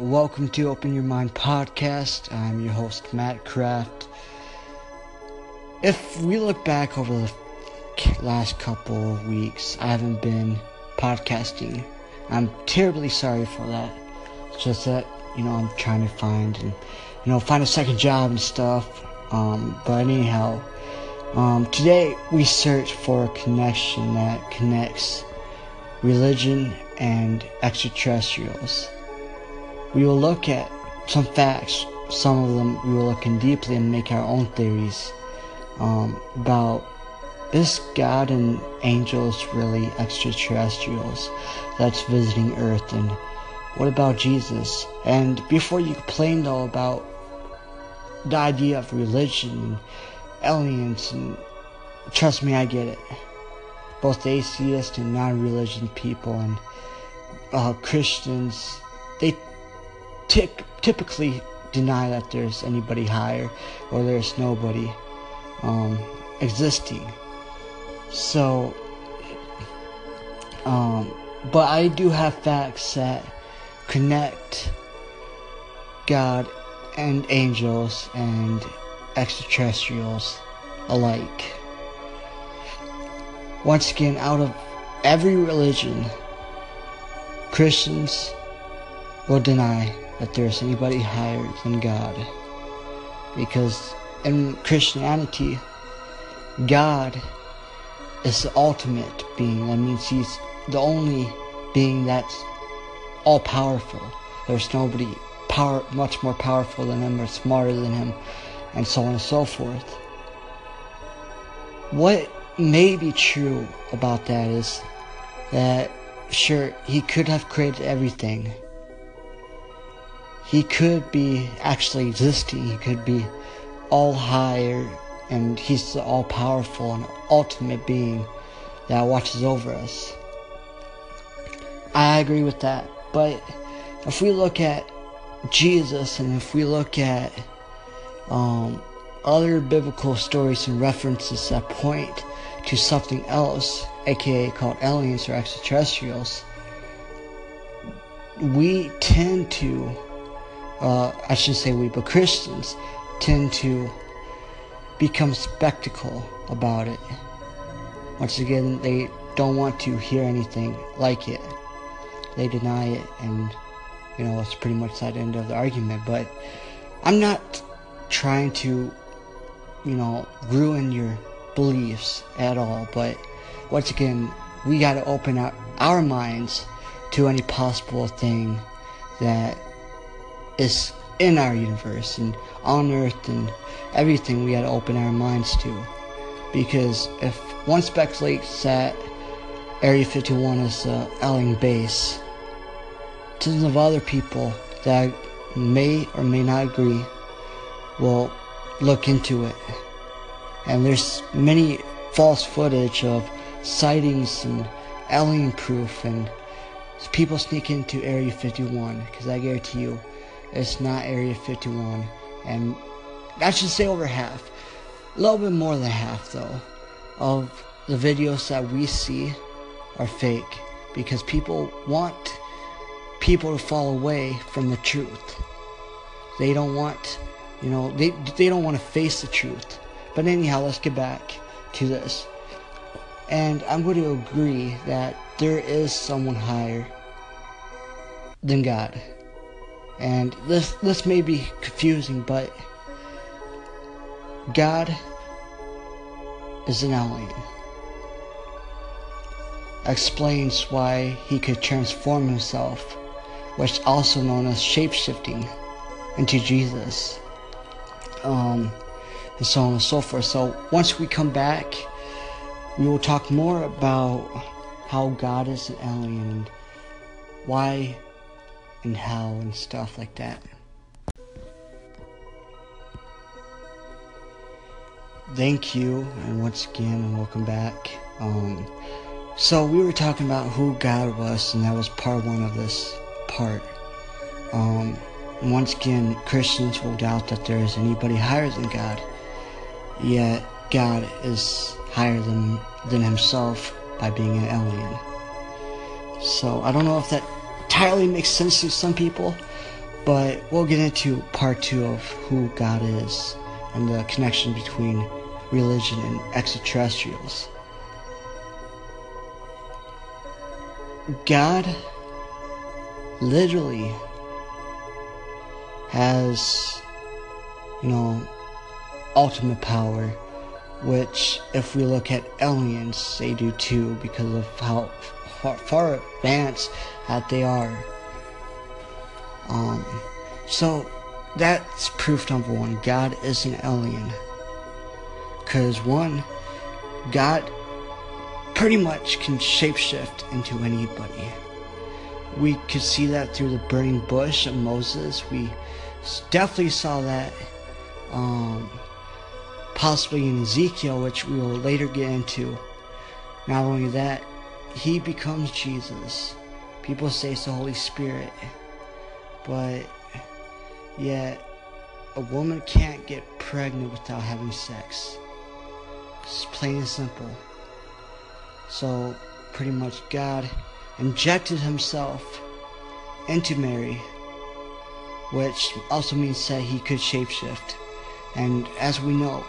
Welcome to Open Your Mind podcast. I'm your host, Matt Kraft. If we look back over the last couple of weeks, I haven't been podcasting. I'm terribly sorry for that. It's just that, you know, I'm trying to find and, you know, find a second job and stuff. Um, but anyhow, um, today we search for a connection that connects religion and extraterrestrials. We will look at some facts, some of them we will look in deeply and make our own theories um, about is God and angels really extraterrestrials that's visiting Earth? And what about Jesus? And before you complain though about the idea of religion and aliens, and trust me, I get it. Both atheist and non-religion people and uh, Christians, they t- typically deny that there's anybody higher or there's nobody um, existing. So, um, but I do have facts that connect God and angels and extraterrestrials alike. Once again, out of every religion, Christians will deny that there's anybody higher than God. Because in Christianity, God is the ultimate being. That means he's the only being that's all powerful. There's nobody power much more powerful than him or smarter than him, and so on and so forth. What may be true about that is that sure he could have created everything. He could be actually existing. He could be all higher and he's the all powerful and ultimate being that watches over us. I agree with that. But if we look at Jesus and if we look at um, other biblical stories and references that point to something else, aka called aliens or extraterrestrials, we tend to, uh, I shouldn't say we, but Christians tend to become spectacle about it. Once again, they don't want to hear anything like it. They deny it, and you know, it's pretty much that end of the argument. But I'm not trying to, you know, ruin your beliefs at all. But once again, we got to open up our minds to any possible thing that is in our universe and on earth and everything we got to open our minds to. Because if one speculates that Area 51 is the alien base, tons of other people that may or may not agree will look into it. And there's many false footage of sightings and alien proof and people sneak into Area 51 because I guarantee you it's not Area 51 and I should say over half, a little bit more than half though, of the videos that we see are fake because people want people to fall away from the truth. They don't want, you know, they they don't want to face the truth. But anyhow, let's get back to this. And I'm going to agree that there is someone higher than God. And this this may be confusing, but God is an alien. Explains why he could transform himself, which also known as shapeshifting, into Jesus. Um, and so on and so forth. So once we come back, we will talk more about how God is an alien and why and how and stuff like that. thank you, and once again, and welcome back. Um, so we were talking about who God was, and that was part one of this part. Um, once again, Christians will doubt that there is anybody higher than God, yet God is higher than than Himself by being an alien. So I don't know if that entirely makes sense to some people, But we'll get into part two of who God is and the connection between religion and extraterrestrials. God literally has, you know, ultimate power, which, if we look at aliens, they do too because of how far, far advanced that they are. Um, so that's proof number one. God is an alien. Because one, God pretty much can shapeshift into anybody. We could see that through the burning bush of Moses. We definitely saw that um, possibly in Ezekiel, which we will later get into. Not only that, he becomes Jesus. People say it's the Holy Spirit, but yet a woman can't get pregnant without having sex. It's plain and simple. So, pretty much, God injected himself into Mary, which also means that he could shapeshift. And as we know,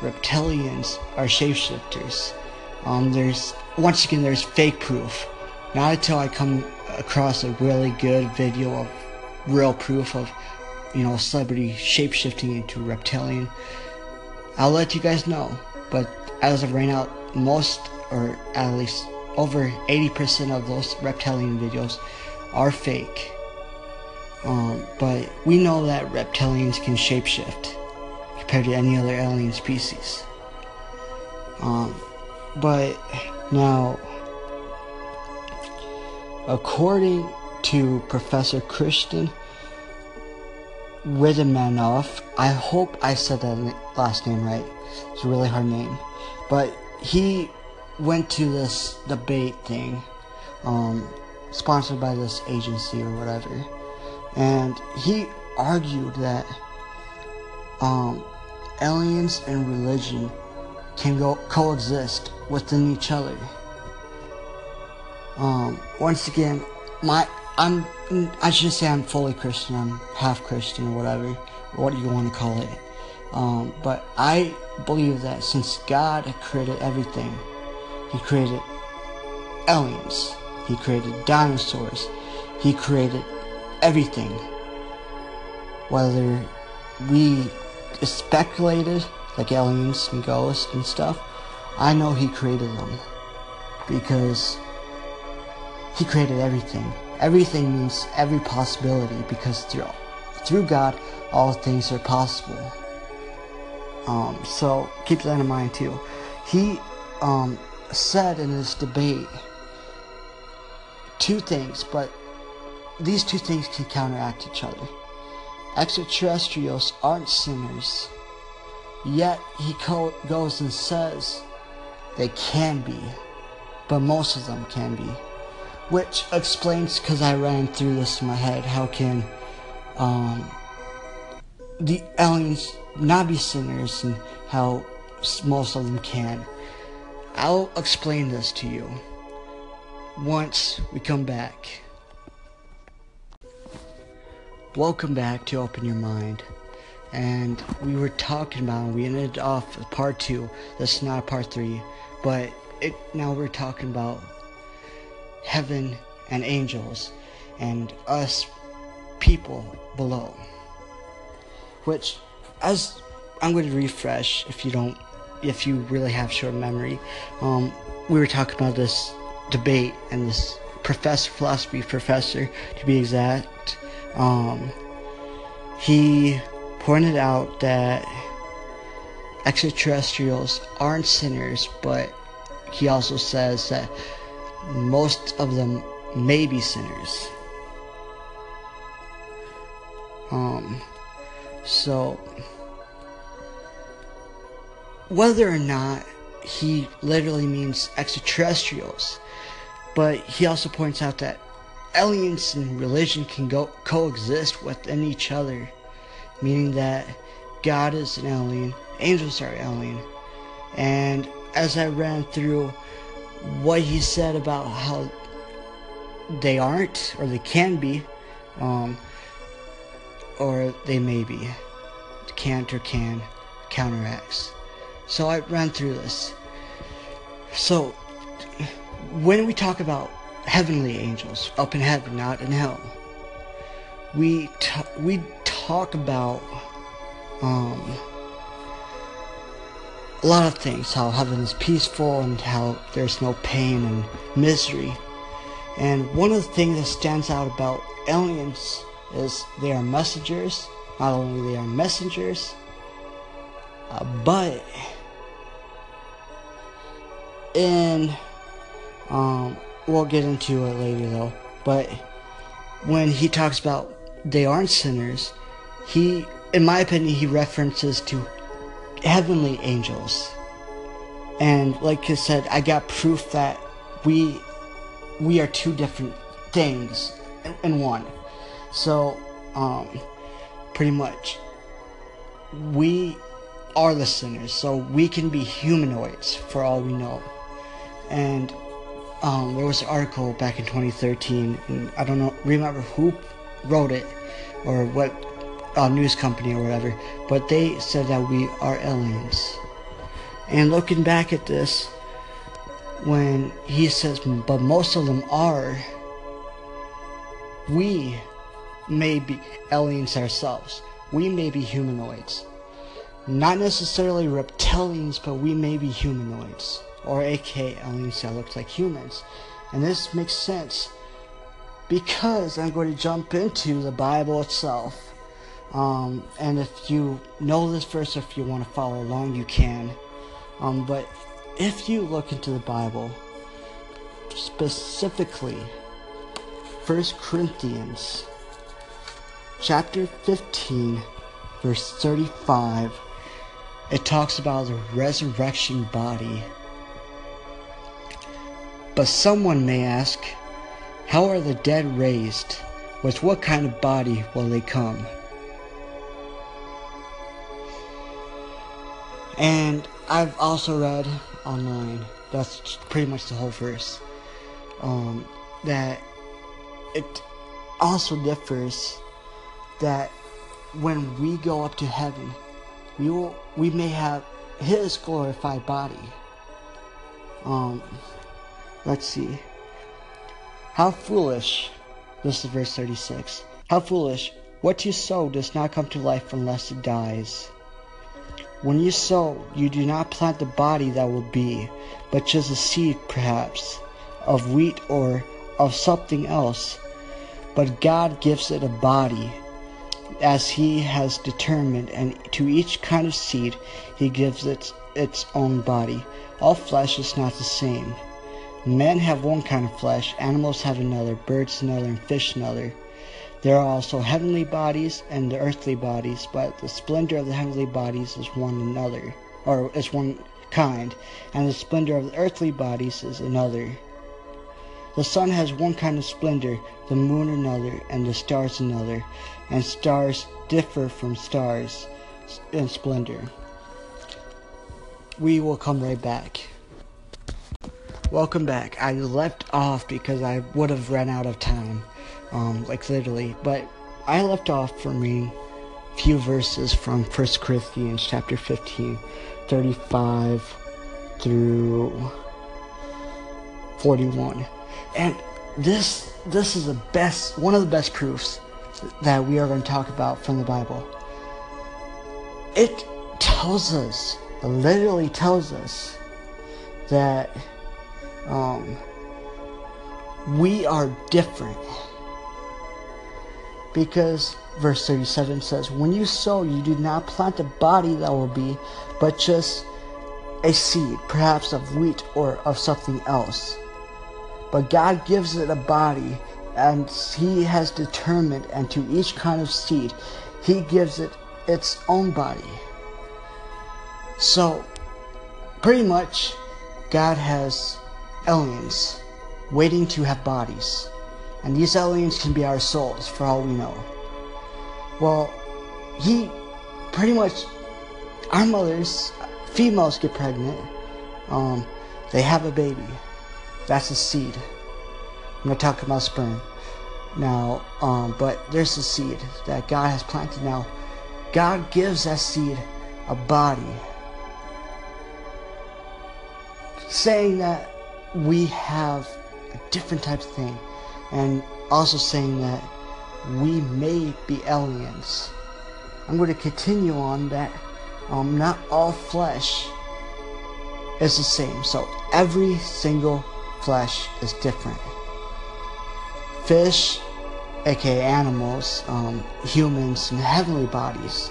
reptilians are shapeshifters. Um, there's once again there's fake proof. Not until I come across a really good video of real proof of you know celebrity shapeshifting into reptilian. I'll let you guys know. But as of right now, most or at least over 80% of those reptilian videos are fake. Um, but we know that reptilians can shapeshift compared to any other alien species. But now, according to Professor Christian Wittmanoff, I hope I said that last name right. It's a really hard name. But he went to this debate thing, um, sponsored by this agency or whatever, and he argued that um, aliens and religion can go coexist within each other. Um, once again, my I'm I should say I'm fully Christian. I'm half Christian or whatever, what do you want to call it. Um, but I believe that since God created everything, He created aliens, He created dinosaurs, He created everything. Whether we speculated like aliens and ghosts and stuff, I know He created them because He created everything. Everything means every possibility because through through God all things are possible. Um, so keep that in mind too. He um, said in this debate two things, but these two things can counteract each other. Extraterrestrials aren't sinners, yet he goes and says they can be, but most of them can be. Which explains, because I ran through this in my head, how can um, the aliens not be sinners and how most of them can. I'll explain this to you once we come back. Welcome back to Open Your Mind. And we were talking about, we ended off part two. This is not part three, but it now we're talking about heaven and angels and us people below. Which as I'm going to refresh if you don't, if you really have short memory. Um, we were talking about this debate and this professor, philosophy professor to be exact. Um, he pointed out that extraterrestrials aren't sinners, but he also says that most of them may be sinners. Um, so whether or not he literally means extraterrestrials, but he also points out that aliens and religion can go coexist within each other, meaning that God is an alien, angels are alien. And as I ran through what he said about how they aren't or they can be, um, or they maybe can't or can counteracts. So I ran through this. So when we talk about heavenly angels up in heaven, not in hell, we t- we talk about um, a lot of things. How heaven is peaceful and how there's no pain and misery. And one of the things that stands out about aliens is they are messengers. Not only they are messengers, uh, but in um, we'll get into it later though. But when he talks about they aren't sinners, he, in my opinion, he references to heavenly angels. And like I said, I got proof that we we are two different things in, one. So, um, pretty much, we are the sinners, so we can be humanoids for all we know. And um, there was an article back in 2013, and I don't know, remember who wrote it or what uh, news company or whatever, but they said that we are aliens. And looking back at this, when he says, but most of them are, we may be aliens ourselves. We may be humanoids. Not necessarily reptilians, but we may be humanoids. Or aka aliens that look like humans. And this makes sense because I'm going to jump into the Bible itself. Um, and if you know this verse, if you want to follow along, you can. Um, but if you look into the Bible, specifically 1 Corinthians chapter 15, verse 35, it talks about the resurrection body. But someone may ask, how are the dead raised? With what kind of body will they come? And I've also read online, that's pretty much the whole verse, um, that it also differs that when we go up to heaven, we will we may have his glorified body. Um, let's see. How foolish, this is verse 36. How foolish, what you sow does not come to life unless it dies. When you sow, you do not plant the body that will be, but just a seed, perhaps, of wheat or of something else. But God gives it a body, as He has determined, and to each kind of seed He gives it its own body. All flesh is not the same. Men have one kind of flesh, animals have another, birds another, and fish another. There are also heavenly bodies and the earthly bodies, but the splendor of the heavenly bodies is one another, or is one kind, and the splendor of the earthly bodies is another. The sun has one kind of splendor, the moon another, and the stars another, and stars differ from stars in splendor. We will come right back. Welcome back. I left off because I would have run out of time, um, like literally. But I left off for me a few verses from 1 Corinthians chapter 15, 35 through 41. And this this is the best one of the best proofs that we are going to talk about from the Bible. It tells us, literally tells us that um, we are different. Because verse 37 says, When you sow, you do not plant a body that will be, but just a seed, perhaps of wheat or of something else. But God gives it a body, and He has determined, and to each kind of seed, He gives it its own body. So, pretty much, God has aliens waiting to have bodies. And these aliens can be our souls, for all we know. Well, he pretty much, our mothers, females get pregnant, um, they have a baby. That's a seed. I'm not talking about sperm. Now, um, but there's a seed that God has planted. Now, God gives that seed a body, saying that we have a different type of thing, and also saying that we may be aliens. I'm going to continue on that. Um, not all flesh is the same. So every single flesh is different. Fish, aka animals, um, humans, and heavenly bodies,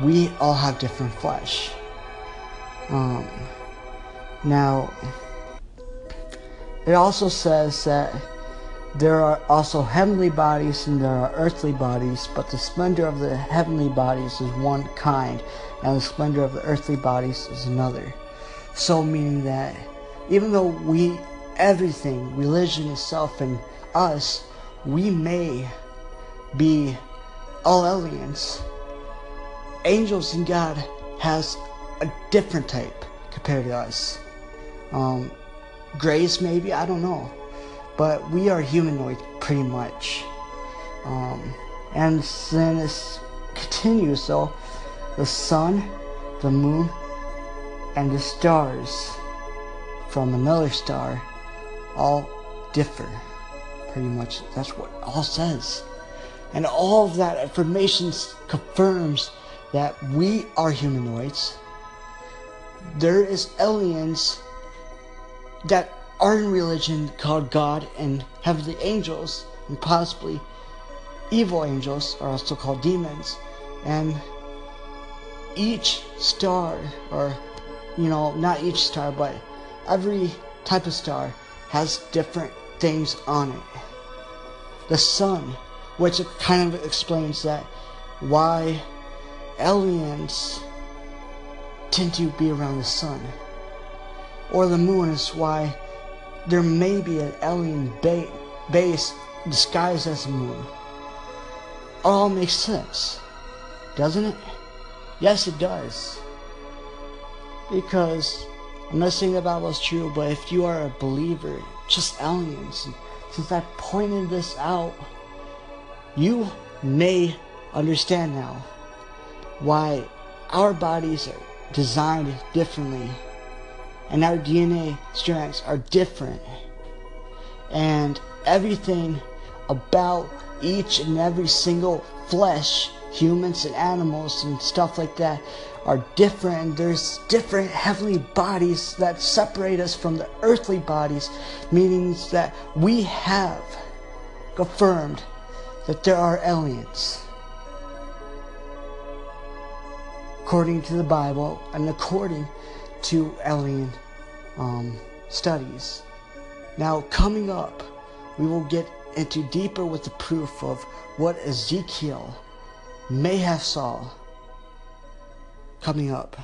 we all have different flesh. Um, now, it also says that there are also heavenly bodies and there are earthly bodies, but the splendor of the heavenly bodies is one kind, and the splendor of the earthly bodies is another. So, meaning that even though we, everything, religion itself, and us, we may be all aliens, angels and God has a different type compared to us. Um, grace, maybe, I don't know. But we are humanoid pretty much. Um, and then it continues, so the sun, the moon, and the stars from another star all differ. Pretty much, that's what all says. And all of that information confirms that we are humanoids. There is aliens that are in religion called God and heavenly angels and possibly evil angels are also called demons. And each star or you know, not each star, but every type of star has different things on it. The sun, which kind of explains that why aliens tend to be around the sun. Or the moon is why there may be an alien ba- base disguised as a moon. All makes sense, doesn't it? Yes, it does because I'm not saying the Bible is true, but if you are a believer, just aliens, since I pointed this out, you may understand now why our bodies are designed differently and our DNA strands are different. And everything about each and every single flesh, humans and animals and stuff like that, are different. There's different heavenly bodies that separate us from the earthly bodies, meaning that we have confirmed that there are aliens. According to the Bible and according to alien um, studies. Now, coming up, we will get into deeper with the proof of what Ezekiel may have saw coming up.